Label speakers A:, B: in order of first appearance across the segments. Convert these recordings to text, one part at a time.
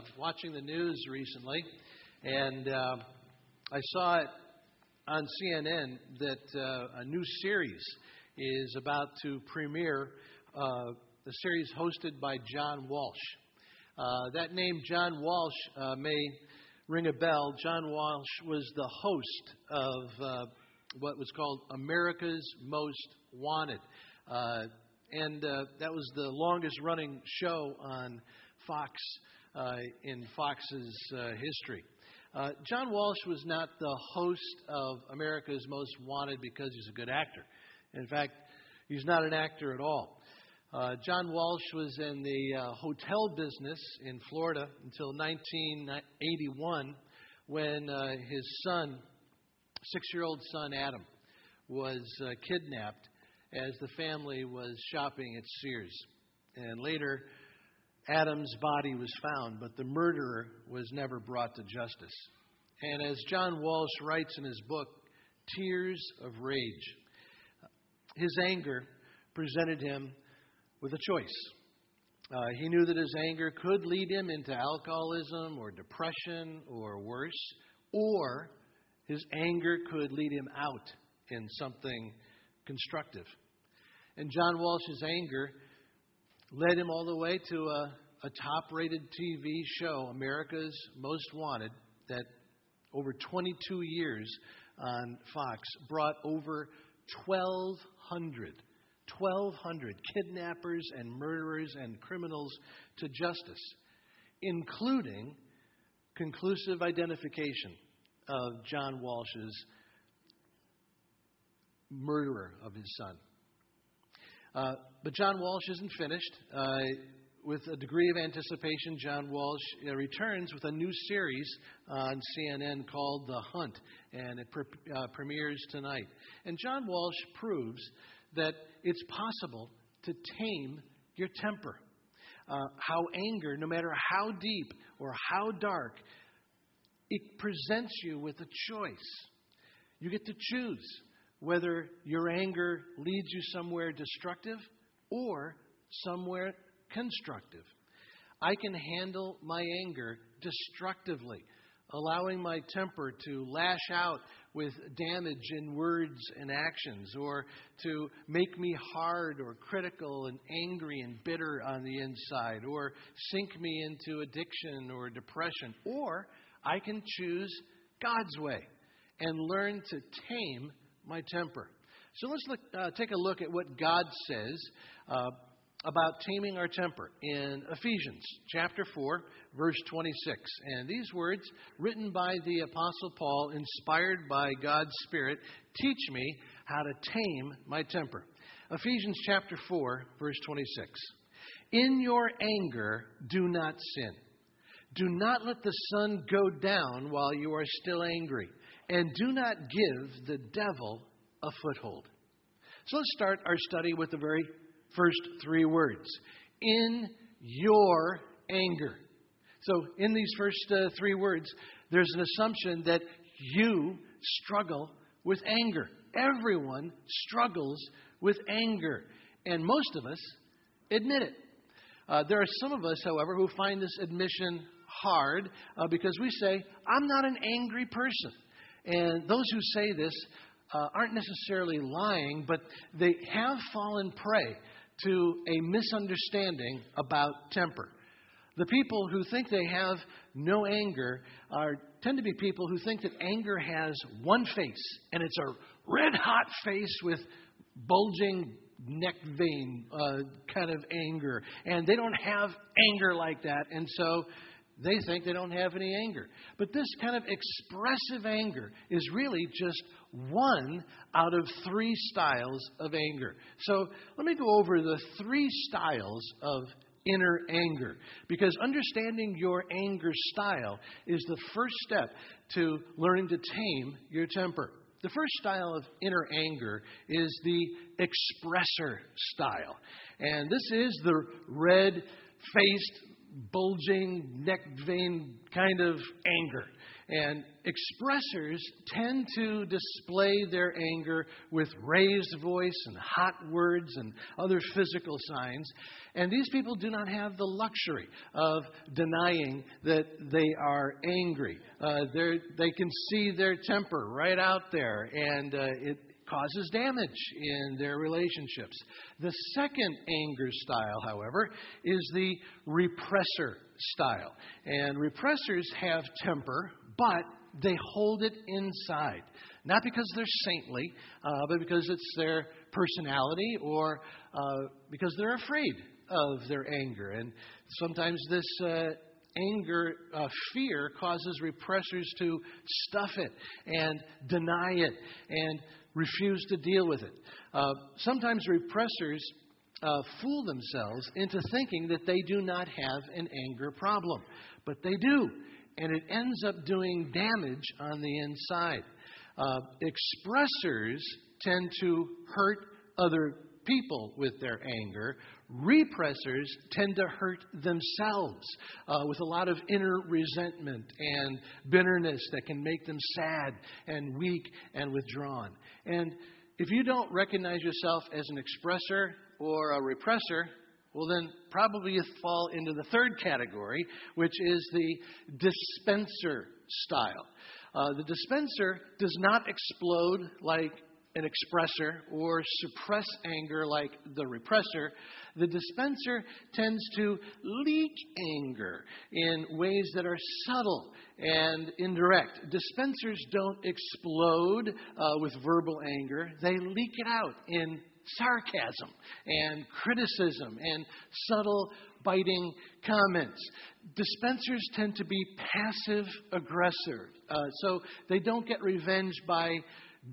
A: uh, watching the news recently, and uh, I saw it on CNN that uh, a new series is about to premiere. Uh, the series hosted by John Walsh. Uh, that name, John Walsh, uh, may ring a bell. John Walsh was the host of what was called America's Most Wanted. and that was the longest running show on Fox uh, in Fox's uh, history. Uh, John Walsh was not the host of America's Most Wanted because he's a good actor. In fact, he's not an actor at all. Uh, John Walsh was in the uh, hotel business in Florida until 1981 when uh, his son, six year old son Adam, was kidnapped as the family was shopping at Sears. And later, Adam's body was found, but the murderer was never brought to justice. And as John Walsh writes in his book, Tears of Rage, his anger presented him with a choice. Uh, he knew that his anger could lead him into alcoholism or depression or worse, or his anger could lead him out in something constructive. And John Walsh's anger led him all the way to a, a top rated TV show, America's Most Wanted, that over 22 years on Fox brought over 1,200, 1,200 kidnappers and murderers and criminals to justice, including conclusive identification of John Walsh's murderer of his son. Uh, but John Walsh isn't finished. Uh, with a degree of anticipation, John Walsh uh, returns with a new series on CNN called The Hunt, and it pre- uh, premieres tonight. And John Walsh proves that it's possible to tame your temper. How anger, no matter how deep or how dark, it presents you with a choice. You get to choose whether your anger leads you somewhere destructive or somewhere constructive. I can handle my anger destructively, allowing my temper to lash out with damage in words and actions, or to make me hard or critical and angry and bitter on the inside, or sink me into addiction or depression. Or I can choose God's way and learn to tame my temper. So let's look, uh, take a look at what God says uh, about taming our temper in Ephesians chapter 4, verse 26. And these words, written by the Apostle Paul, inspired by God's Spirit, teach me how to tame my temper. Ephesians chapter 4, verse 26. In your anger, do not sin. Do not let the sun go down while you are still angry and do not give the devil a foothold. So let's start our study with the very first three words in your anger. So, in these first uh, three words, there's an assumption that you struggle with anger. Everyone struggles with anger, and most of us admit it. Uh, there are some of us, however, who find this admission hard uh, because we say, I'm not an angry person. And those who say this uh, aren't necessarily lying, but they have fallen prey to a misunderstanding about temper. The people who think they have no anger are, tend to be people who think that anger has one face, and it's a red hot face with bulging neck vein uh, kind of anger. And they don't have anger like that, and so they think they don't have any anger. But this kind of expressive anger is really just one out of three styles of anger. So let me go over the three styles of inner anger. Because understanding your anger style is the first step to learning to tame your temper. The first style of inner anger is the expressor style. And this is the red faced bulging neck vein kind of anger. And expressors tend to display their anger with raised voice and hot words and other physical signs. And these people do not have the luxury of denying that they are angry. Uh, they can see their temper right out there, and uh, it causes damage in their relationships. The second anger style, however, is the repressor style. And repressors have temper, but they hold it inside. Not because they're saintly, uh, but because it's their personality or uh, because they're afraid of their anger. And sometimes this uh, anger, uh, fear causes repressors to stuff it and deny it and refuse to deal with it. Uh, sometimes repressors uh, fool themselves into thinking that they do not have an anger problem, but they do, and it ends up doing damage on the inside. Uh, expressors tend to hurt other people with their anger. Repressors tend to hurt themselves uh, with a lot of inner resentment and bitterness that can make them sad and weak and withdrawn. And if you don't recognize yourself as an expressor or a repressor, well, then probably you fall into the third category, which is the dispenser style. Uh, the dispenser does not explode like an expressor or suppress anger like the repressor, the dispenser tends to leak anger in ways that are subtle and indirect. Dispensers don't explode uh, with verbal anger, they leak it out in sarcasm and criticism and subtle biting comments. Dispensers tend to be passive aggressive, uh, so they don't get revenge by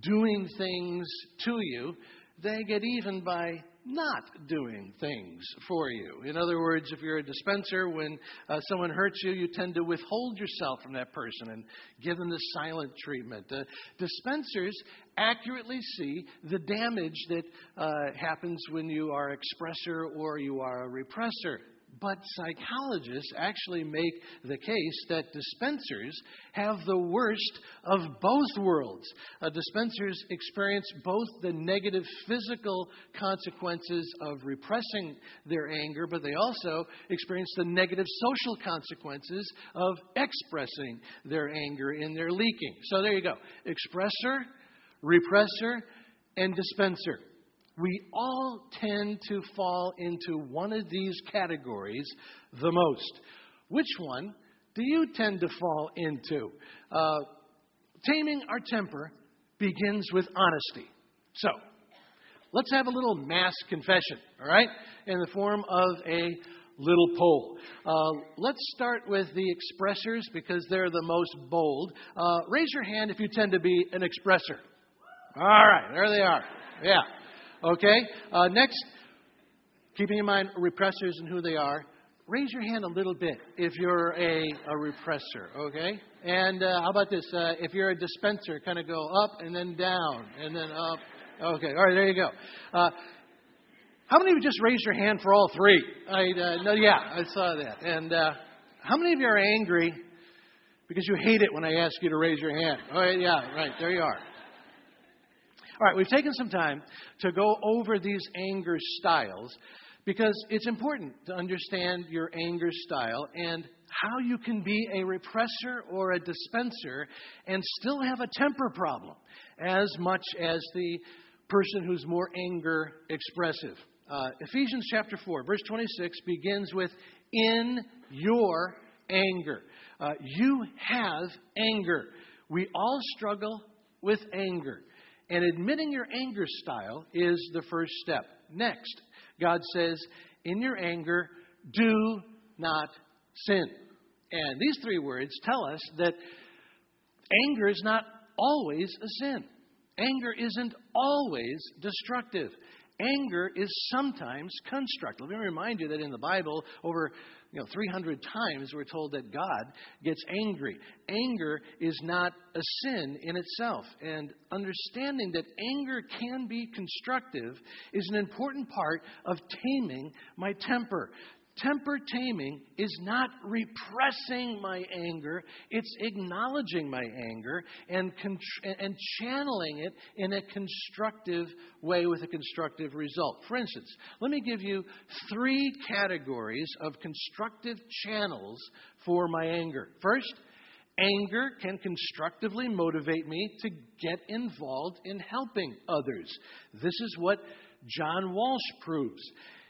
A: doing things to you, they get even by not doing things for you. In other words, if you're a dispenser, when uh, someone hurts you, you tend to withhold yourself from that person and give them the silent treatment. Uh, dispensers accurately see the damage that uh, happens when you are expressor or you are a repressor. But psychologists actually make the case that dispensers have the worst of both worlds. Uh, dispensers experience both the negative physical consequences of repressing their anger, but they also experience the negative social consequences of expressing their anger in their leaking. So there you go expressor, repressor, and dispenser. We all tend to fall into one of these categories the most. Which one do you tend to fall into? Uh, taming our temper begins with honesty. So, let's have a little mass confession, all right, in the form of a little poll. Uh, let's start with the expressors because they're the most bold. Uh, raise your hand if you tend to be an expressor. All right, there they are. Yeah. Okay? Uh, next, keeping in mind repressors and who they are, raise your hand a little bit if you're a, a repressor, okay? And uh, how about this? Uh, if you're a dispenser, kind of go up and then down and then up. Okay, all right, there you go. Uh, how many of you just raised your hand for all three? I, uh, no, yeah, I saw that. And uh, how many of you are angry because you hate it when I ask you to raise your hand? Oh, yeah, right, there you are. All right, we've taken some time to go over these anger styles because it's important to understand your anger style and how you can be a repressor or a dispenser and still have a temper problem as much as the person who's more anger expressive. Uh, Ephesians chapter 4, verse 26 begins with, In your anger. Uh, you have anger. We all struggle with anger. And admitting your anger style is the first step. Next, God says, in your anger, do not sin. And these three words tell us that anger is not always a sin. Anger isn't always destructive. Anger is sometimes constructive. Let me remind you that in the Bible, over you know, 300 times we're told that God gets angry. Anger is not a sin in itself. And understanding that anger can be constructive is an important part of taming my temper. Temper taming is not repressing my anger, it's acknowledging my anger and, and channeling it in a constructive way with a constructive result. For instance, let me give you three categories of constructive channels for my anger. First, Anger can constructively motivate me to get involved in helping others. This is what John Walsh proves.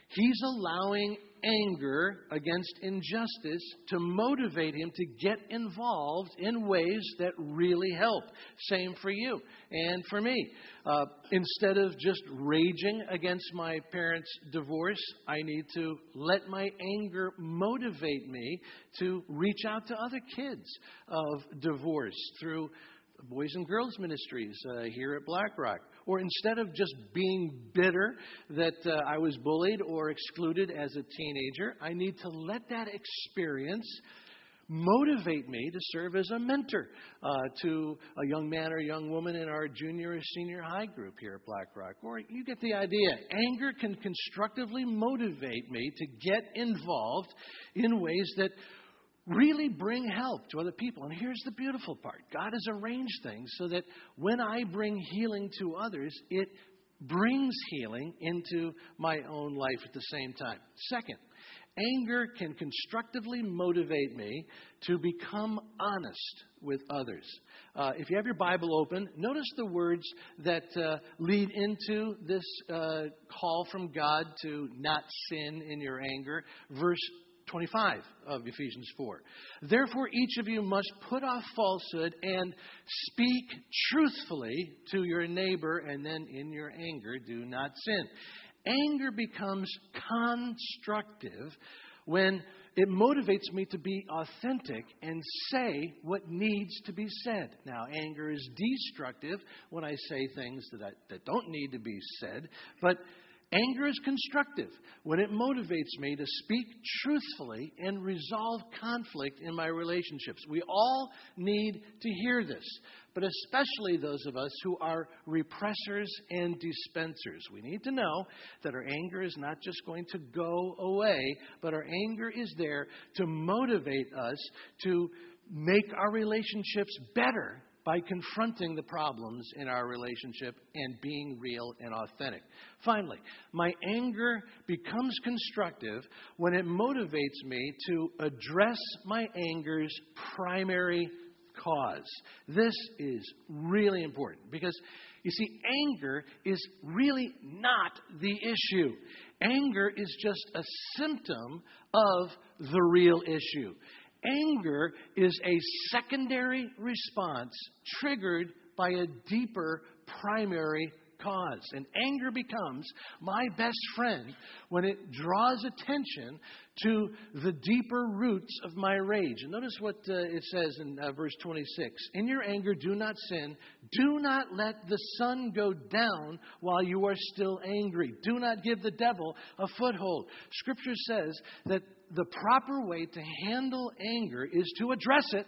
A: He's allowing anger against injustice to motivate him to get involved in ways that really help. Same for you and for me. Uh, instead of just raging against my parents' divorce, I need to let my anger motivate me to reach out to other kids of divorce through Boys and Girls Ministries uh, here at Blackrock. Or instead of just being bitter that uh, I was bullied or excluded as a teenager, I need to let that experience motivate me to serve as a mentor uh, to a young man or young woman in our junior or senior high group here at Blackrock. Or you get the idea. Anger can constructively motivate me to get involved in ways that really bring help to other people. And here's the beautiful part God has arranged things so that when I bring healing to others, it brings healing into my own life at the same time. Second, anger can constructively motivate me to become honest with others. Uh, if you have your Bible open, notice the words that uh, lead into this uh, call from God to not sin in your anger. Verse 25 of Ephesians 4. Therefore, each of you must put off falsehood and speak truthfully to your neighbor, and then in your anger, do not sin. Anger becomes constructive when it motivates me to be authentic and say what needs to be said. Now, anger is destructive when I say things that, I, that don't need to be said, but Anger is constructive when it motivates me to speak truthfully and resolve conflict in my relationships. We all need to hear this, but especially those of us who are repressors and dispensers. We need to know that our anger is not just going to go away, but our anger is there to motivate us to make our relationships better by confronting the problems in our relationship and being real and authentic. Finally, my anger becomes constructive when it motivates me to address my anger's primary cause. This is really important because you see, anger is really not the issue. Anger is just a symptom of the real issue. Anger is a secondary response triggered by a deeper primary cause. And anger becomes my best friend when it draws attention to the deeper roots of my rage. And notice what uh, it says in uh, verse 26 In your anger, do not sin. Do not let the sun go down while you are still angry. Do not give the devil a foothold. Scripture says that the proper way to handle anger is to address it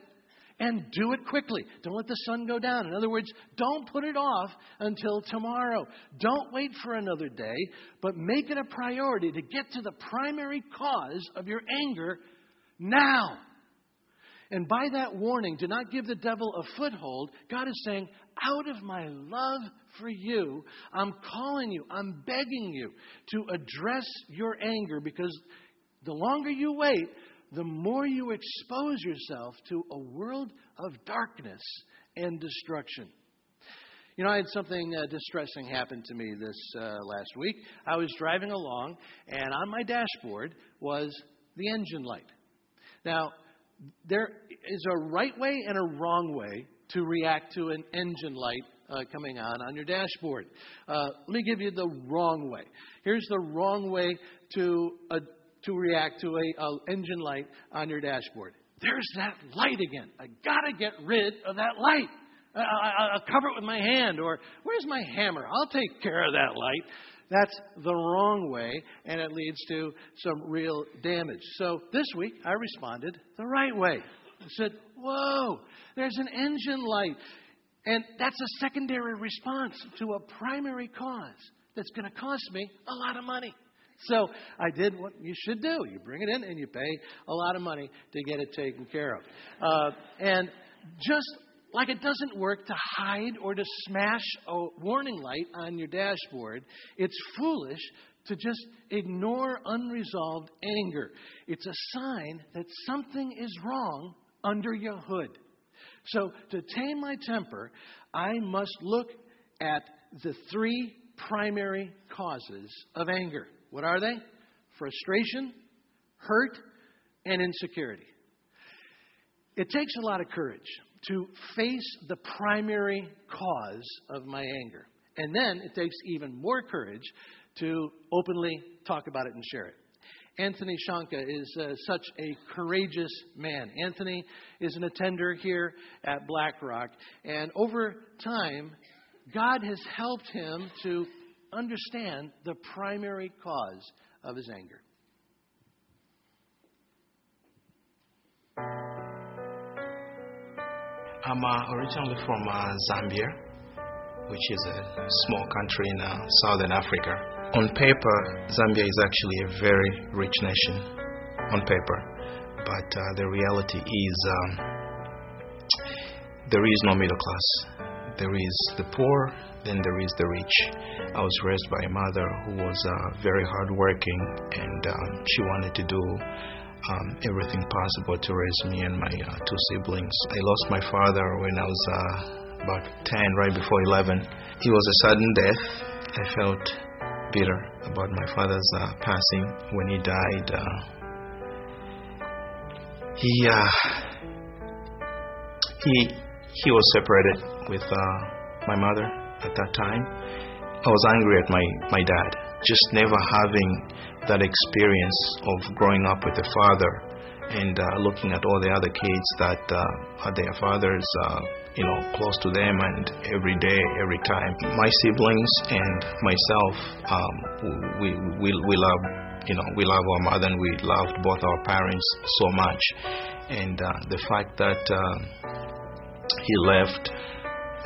A: and do it quickly. Don't let the sun go down. In other words, don't put it off until tomorrow. Don't wait for another day, but make it a priority to get to the primary cause of your anger now. And by that warning, do not give the devil a foothold. God is saying, out of my love for you, I'm calling you, I'm begging you to address your anger because the longer you wait, the more you expose yourself to a world of darkness and destruction. You know, I had something uh, distressing happen to me this uh, last week. I was driving along, and on my dashboard was the engine light. Now, there is a right way and a wrong way to react to an engine light uh, coming on on your dashboard. Uh, let me give you the wrong way. Here's the wrong way to uh, to react to a, a engine light on your dashboard. There's that light again. I gotta get rid of that light. I, will cover it with my hand, or where's my hammer? I'll take care of that light. That's the wrong way, and it leads to some real damage. So this week, I responded the right way. I said, Whoa, there's an engine light. And that's a secondary response to a primary cause that's going to cost me a lot of money. So I did what you should do. You bring it in and you pay a lot of money to get it taken care of. Uh, and just like it doesn't work to hide or to smash a warning light on your dashboard, it's foolish to just ignore unresolved anger. It's a sign that something is wrong under your hood. So, to tame my temper, I must look at the three primary causes of anger. What are they? Frustration, hurt, and insecurity. It takes a lot of courage to face the primary cause of my anger. And then it takes even more courage to openly talk about it and share it. Anthony Shanka is uh, such a courageous man. Anthony is an attender here at BlackRock, and over time, God has helped him to understand the primary cause of his anger.
B: I'm uh, originally from uh, Zambia, which is a small country in uh, southern Africa. On paper, Zambia is actually a very rich nation, on paper, but uh, the reality is um, there is no middle class. There is the poor, then there is the rich. I was raised by a mother who was uh, very hardworking, and um, she wanted to do um, everything possible to raise me and my uh, two siblings. I lost my father when I was uh, about 10, right before 11. It was a sudden death. I felt bitter about my father's uh, passing. When he died, uh, he uh, he he was separated with uh, my mother at that time. I was angry at my, my dad, just never having that experience of growing up with a father and uh, looking at all the other kids that uh, had their fathers, uh, you know, close to them and every day, every time. My siblings and myself, um, we, we, we love, you know, we love our mother and we loved both our parents so much. And uh, the fact that uh, he left,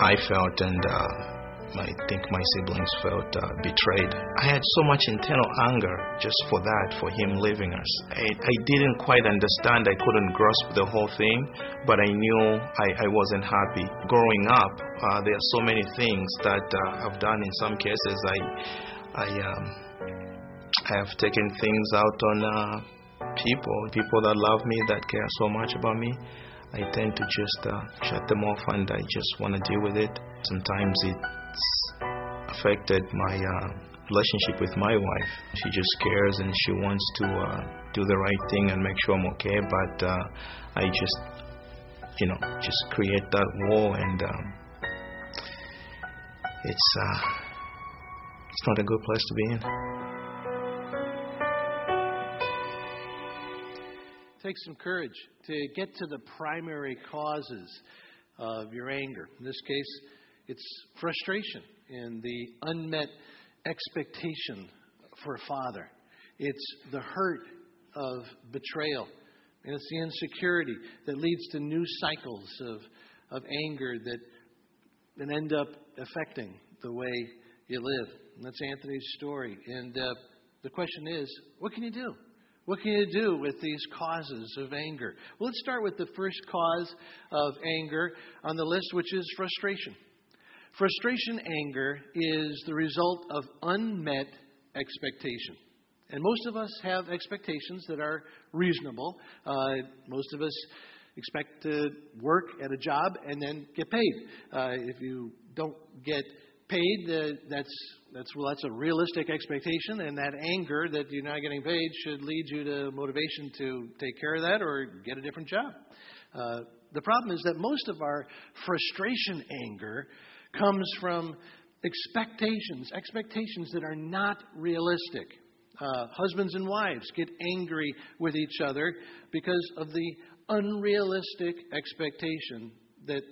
B: I felt and uh, I think my siblings felt uh, betrayed. I had so much internal anger just for that, for him leaving us. I, I didn't quite understand, I couldn't grasp the whole thing, but I knew I, I wasn't happy. Growing up, uh, there are so many things that uh, I've done in some cases. I, I, um, I have taken things out on uh, people, people that love me, that care so much about me. I tend to just uh, shut them off and I just want to deal with it. Sometimes it's affected my uh, relationship with my wife. She just cares and she wants to uh, do the right thing and make sure I'm okay, but uh, I just, you know, just create that wall and um, it's uh, it's not a good place to be in.
A: Take some courage to get to the primary causes of your anger. In this case, it's frustration and the unmet expectation for a father. It's the hurt of betrayal. And it's the insecurity that leads to new cycles of, of anger that then end up affecting the way you live. And that's Anthony's story. And uh, the question is what can you do? What can you do with these causes of anger? Well, let's start with the first cause of anger on the list, which is frustration. Frustration, anger is the result of unmet expectation. And most of us have expectations that are reasonable. Uh, most of us expect to work at a job and then get paid. Uh, if you don't get paid, that's that's well, that's a realistic expectation, and that anger that you're not getting paid should lead you to motivation to take care of that or get a different job. Uh, the problem is that most of our frustration anger comes from expectations, expectations that are not realistic. Uh, husbands and wives get angry with each other because of the unrealistic expectation that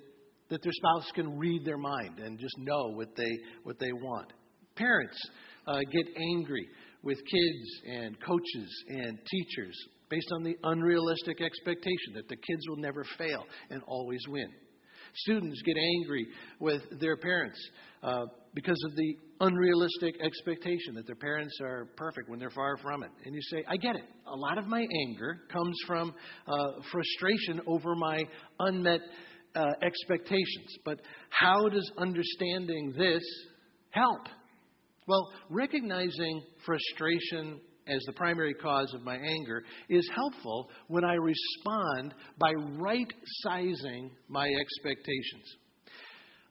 A: that their spouse can read their mind and just know what they what they want. Parents uh, get angry with kids and coaches and teachers based on the unrealistic expectation that the kids will never fail and always win. Students get angry with their parents uh, because of the unrealistic expectation that their parents are perfect when they're far from it. And you say, I get it. A lot of my anger comes from uh, frustration over my unmet uh, expectations. But how does understanding this help? Well, recognizing frustration as the primary cause of my anger is helpful when I respond by right sizing my expectations.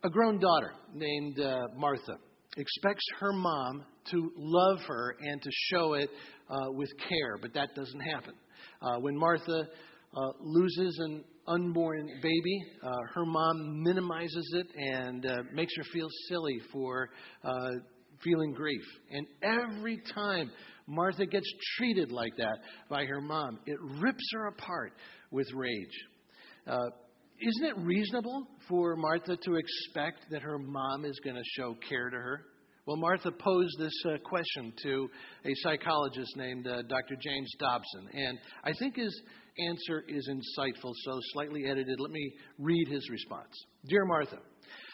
A: A grown daughter named uh, Martha expects her mom to love her and to show it uh, with care, but that doesn't happen. Uh, when Martha uh, loses an unborn baby, uh, her mom minimizes it and uh, makes her feel silly for uh, feeling grief. And every time Martha gets treated like that by her mom, it rips her apart with rage. Uh, isn't it reasonable for Martha to expect that her mom is going to show care to her? Well, Martha posed this uh, question to a psychologist named uh, Dr. James Dobson, and I think his answer is insightful, so slightly edited. Let me read his response. Dear Martha,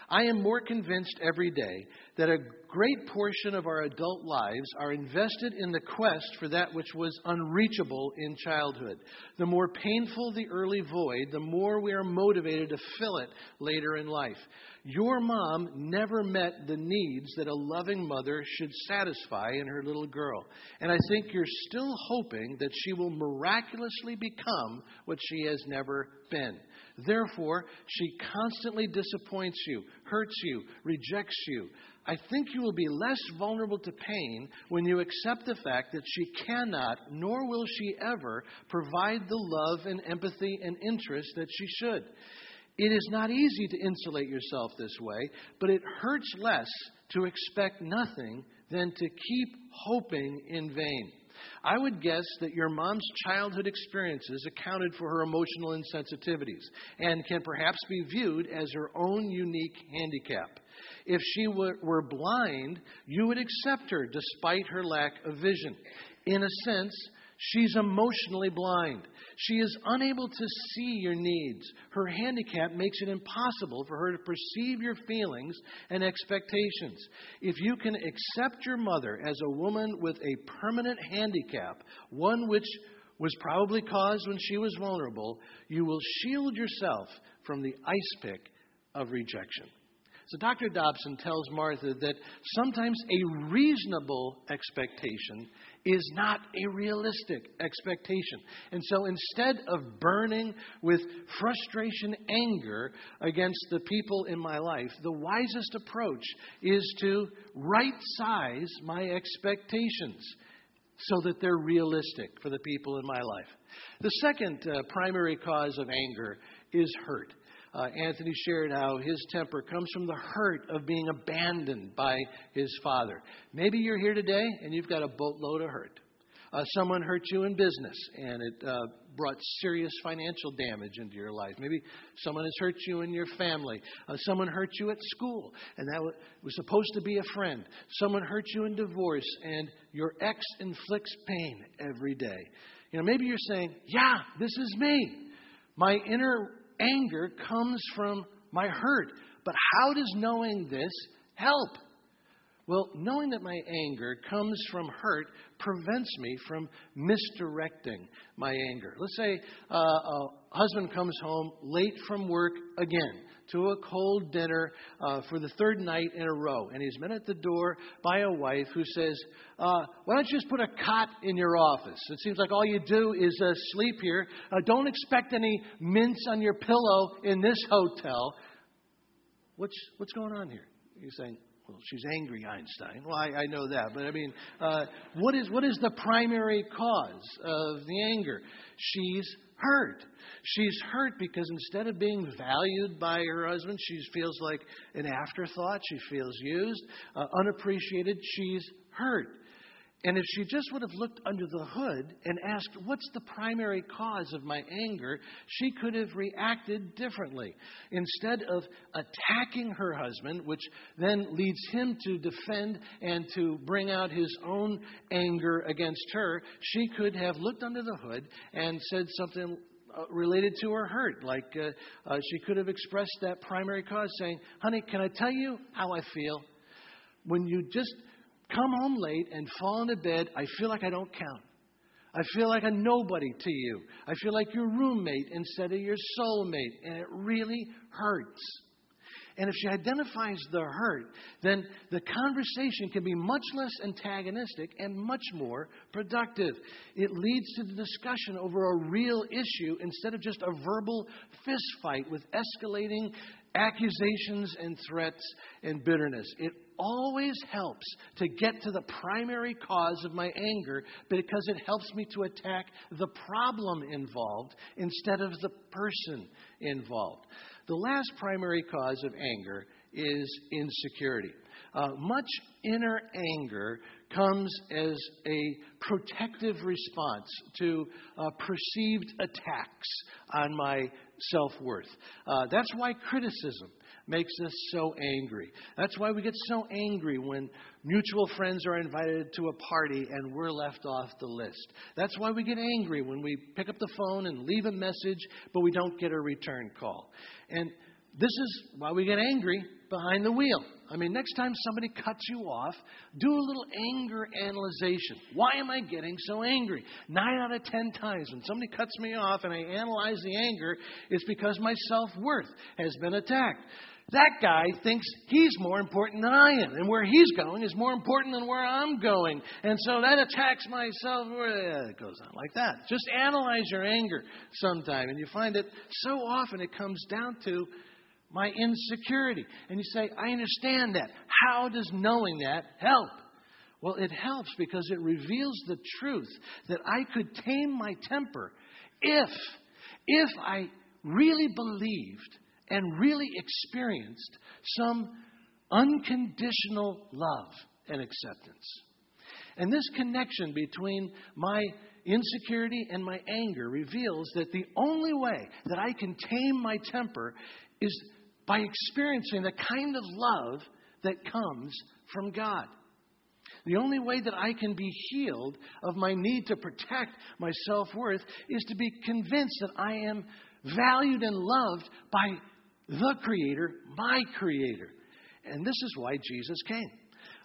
A: I am more convinced every day that a great portion of our adult lives are invested in the quest for that which was unreachable in childhood. The more painful the early void, the more we are motivated to fill it later in life. Your mom never met the needs that a loving mother should satisfy in her little girl. And I think you're still hoping that she will miraculously become what she has never been. Therefore, she constantly disappoints you, hurts you, rejects you. I think you will be less vulnerable to pain when you accept the fact that she cannot, nor will she ever, provide the love and empathy and interest that she should. It is not easy to insulate yourself this way, but it hurts less to expect nothing than to keep hoping in vain. I would guess that your mom's childhood experiences accounted for her emotional insensitivities and can perhaps be viewed as her own unique handicap. If she were blind, you would accept her despite her lack of vision. In a sense, She's emotionally blind. She is unable to see your needs. Her handicap makes it impossible for her to perceive your feelings and expectations. If you can accept your mother as a woman with a permanent handicap, one which was probably caused when she was vulnerable, you will shield yourself from the ice pick of rejection. So Dr. Dobson tells Martha that sometimes a reasonable expectation is not a realistic expectation. And so instead of burning with frustration, anger against the people in my life, the wisest approach is to right size my expectations so that they're realistic for the people in my life. The second uh, primary cause of anger is hurt uh, Anthony shared how his temper comes from the hurt of being abandoned by his father. Maybe you're here today and you've got a boatload of hurt. Uh, someone hurt you in business and it uh, brought serious financial damage into your life. Maybe someone has hurt you in your family. Uh, someone hurt you at school and that was supposed to be a friend. Someone hurt you in divorce and your ex inflicts pain every day. You know, maybe you're saying, Yeah, this is me. My inner anger comes from my hurt. But how does knowing this help? Well, knowing that my anger comes from hurt prevents me from misdirecting my anger. Let's say uh, a husband comes home late from work again to a cold dinner uh, for the third night in a row, and he's met at the door by a wife who says, uh, Why don't you just put a cot in your office? It seems like all you do is uh, sleep here. Uh, don't expect any mints on your pillow in this hotel. What's, what's going on here? He's saying, well, she's angry, Einstein. Well, I, I know that, but I mean, uh, what is what is the primary cause of the anger? She's hurt. She's hurt because instead of being valued by her husband, she feels like an afterthought. She feels used, uh, unappreciated. She's hurt. And if she just would have looked under the hood and asked, What's the primary cause of my anger? she could have reacted differently. Instead of attacking her husband, which then leads him to defend and to bring out his own anger against her, she could have looked under the hood and said something uh, related to her hurt. Like uh, uh, she could have expressed that primary cause saying, Honey, can I tell you how I feel? When you just come home late and fall into bed, I feel like I don't count. I feel like a nobody to you. I feel like your roommate instead of your soulmate, and it really hurts. And if she identifies the hurt, then the conversation can be much less antagonistic and much more productive. It leads to the discussion over a real issue instead of just a verbal fistfight with escalating accusations and threats and bitterness. It always helps to get to the primary cause of my anger because it helps me to attack the problem involved instead of the person involved. The last primary cause of anger is insecurity. Uh, much inner anger comes as a protective response to uh, perceived attacks on my self worth. Uh, that's why criticism makes us so angry. That's why we get so angry when mutual friends are invited to a party and we're left off the list. That's why we get angry when we pick up the phone and leave a message, but we don't get a return call. And this is why we get angry behind the wheel. I mean, next time somebody cuts you off, do a little anger analyzation. Why am I getting so angry? Nine out of ten times when somebody cuts me off and I analyze the anger, it's because my self worth has been attacked. That guy thinks he's more important than I am, and where he's going is more important than where I'm going. And so that attacks my self worth. It goes on like that. Just analyze your anger sometime, and you find that so often it comes down to my insecurity. And you say, I understand that. How does knowing that help? Well, it helps because it reveals the truth that I could tame my temper if, if I really believed and really experienced some unconditional love and acceptance. And this connection between my insecurity and my anger reveals that the only way that I can tame my temper is by experiencing the kind of love that comes from God. The only way that I can be healed of my need to protect my self worth is to be convinced that I am valued and loved by the Creator, my Creator. And this is why Jesus came.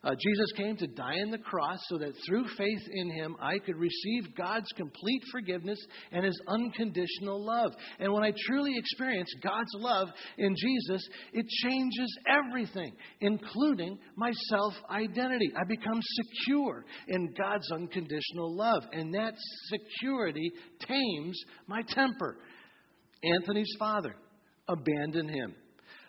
A: Uh, Jesus came to die on the cross so that through faith in him I could receive God's complete forgiveness and his unconditional love. And when I truly experience God's love in Jesus, it changes everything, including my self identity. I become secure in God's unconditional love, and that security tames my temper. Anthony's father abandoned him.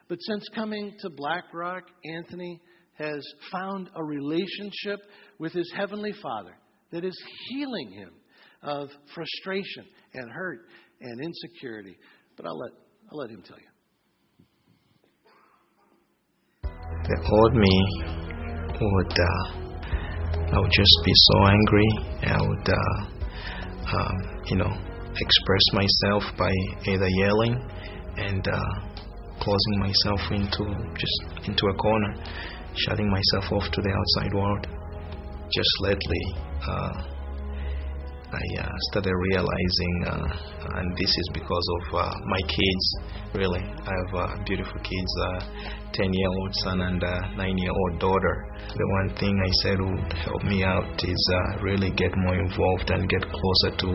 A: But since coming to Black Rock, Anthony has found a relationship with his Heavenly Father that is healing him of frustration and hurt and insecurity. But I'll let, I'll let him tell you.
B: The old me would, uh, I would just be so angry. I would, uh, um, you know, express myself by either yelling and uh, closing myself into just into a corner shutting myself off to the outside world. Just lately, uh, I uh, started realizing, uh, and this is because of uh, my kids. Really, I have uh, beautiful kids, a ten-year-old son and a nine-year-old daughter. The one thing I said would help me out is uh, really get more involved and get closer to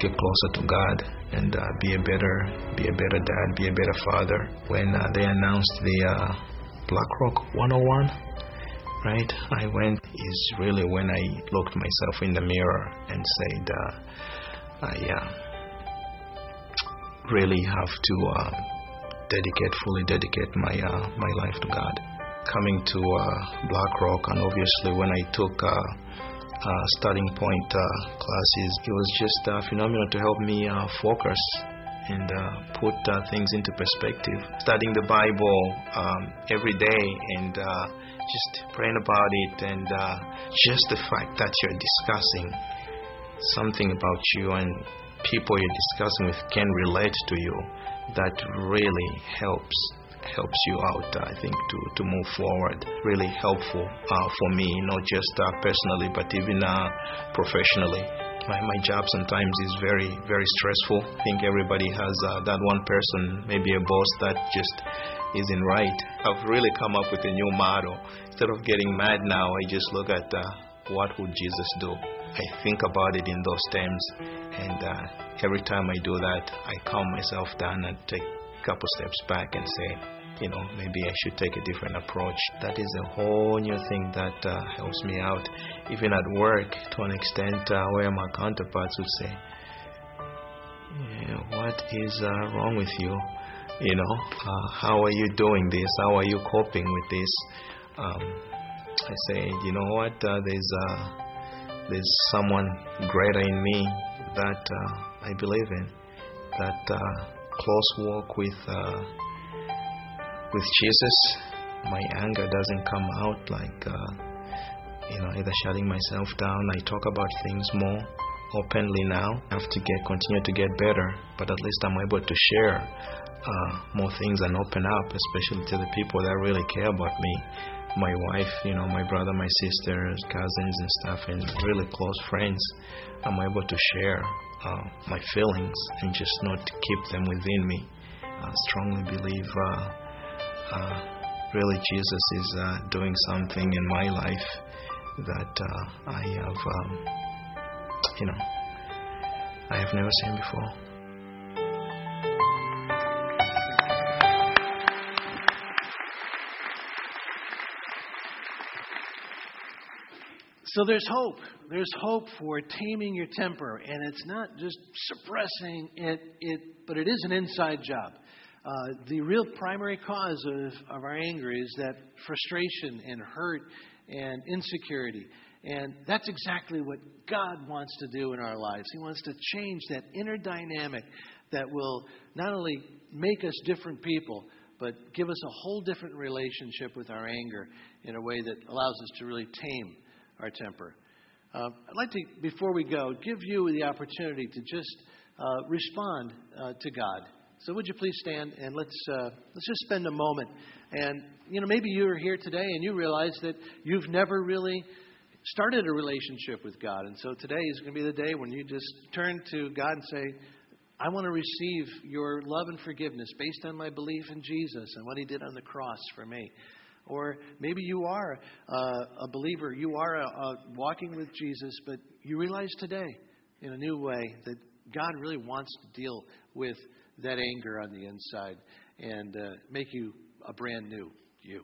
B: get closer to God and be a better be a better dad, be a better father. When they announced the BlackRock 101, right? I went is really when I looked myself in the mirror and said, uh, I uh, really have to uh, dedicate, fully dedicate my uh, my life to God. Coming to uh, BlackRock, and obviously when I took uh, starting point classes, it was just phenomenal to help me focus and uh, put uh, things into perspective. Studying the Bible um, every day and uh, just praying about it, and uh, just the fact that you're discussing something about you and people you're discussing with can relate to you, that really helps helps you out, I think, to, to move forward. Really helpful uh, for me, not just uh, personally, but even professionally. My, my job sometimes is very, very stressful. I think everybody has uh, that one person, maybe a boss that just isn't right. I've really come up with a new motto. Instead of getting mad now, I just look at uh, what would Jesus do. I think about it in those terms, and uh, every time I do that, I calm myself down and take a couple steps back and say, you know, maybe I should take a different approach. That is a whole new thing that uh, helps me out, even at work, to an extent uh, where my counterparts would say, "What is uh, wrong with you? You know, uh, how are you doing this? How are you coping with this?" Um, I say, "You know what? Uh, there's uh, there's someone greater in me that I believe in. That close walk with." With Jesus, my anger doesn't come out like, uh, you know, either shutting myself down. I talk about things more openly now. I have to get continue to get better, but at least I'm able to share uh, more things and open up, especially to the people that really care about me. My wife, you know, my brother, my sisters, cousins, and stuff, and really close friends. I'm able to share uh, my feelings and just not keep them within me. I strongly believe uh, uh, really Jesus is uh, doing something in my life that uh, I have, um, you know, I have never seen before.
A: So there's hope. There's hope for taming your temper, and it's not just suppressing it, it but it is an inside job. Uh, the real primary cause of, of our anger is that frustration and hurt and insecurity. And that's exactly what God wants to do in our lives. He wants to change that inner dynamic that will not only make us different people, but give us a whole different relationship with our anger in a way that allows us to really tame our temper. Uh, I'd like to, before we go, give you the opportunity to just uh, respond uh, to God. So would you please stand and let's uh, let's just spend a moment. And you know, maybe you're here today and you realize that you've never really started a relationship with God, and so today is going to be the day when you just turn to God and say, "I want to receive your love and forgiveness based on my belief in Jesus and what He did on the cross for me." Or maybe you are uh, a believer, you are a, a walking with Jesus, but you realize today, in a new way, that God really wants to deal with that anger on the inside and uh, make you a brand new you.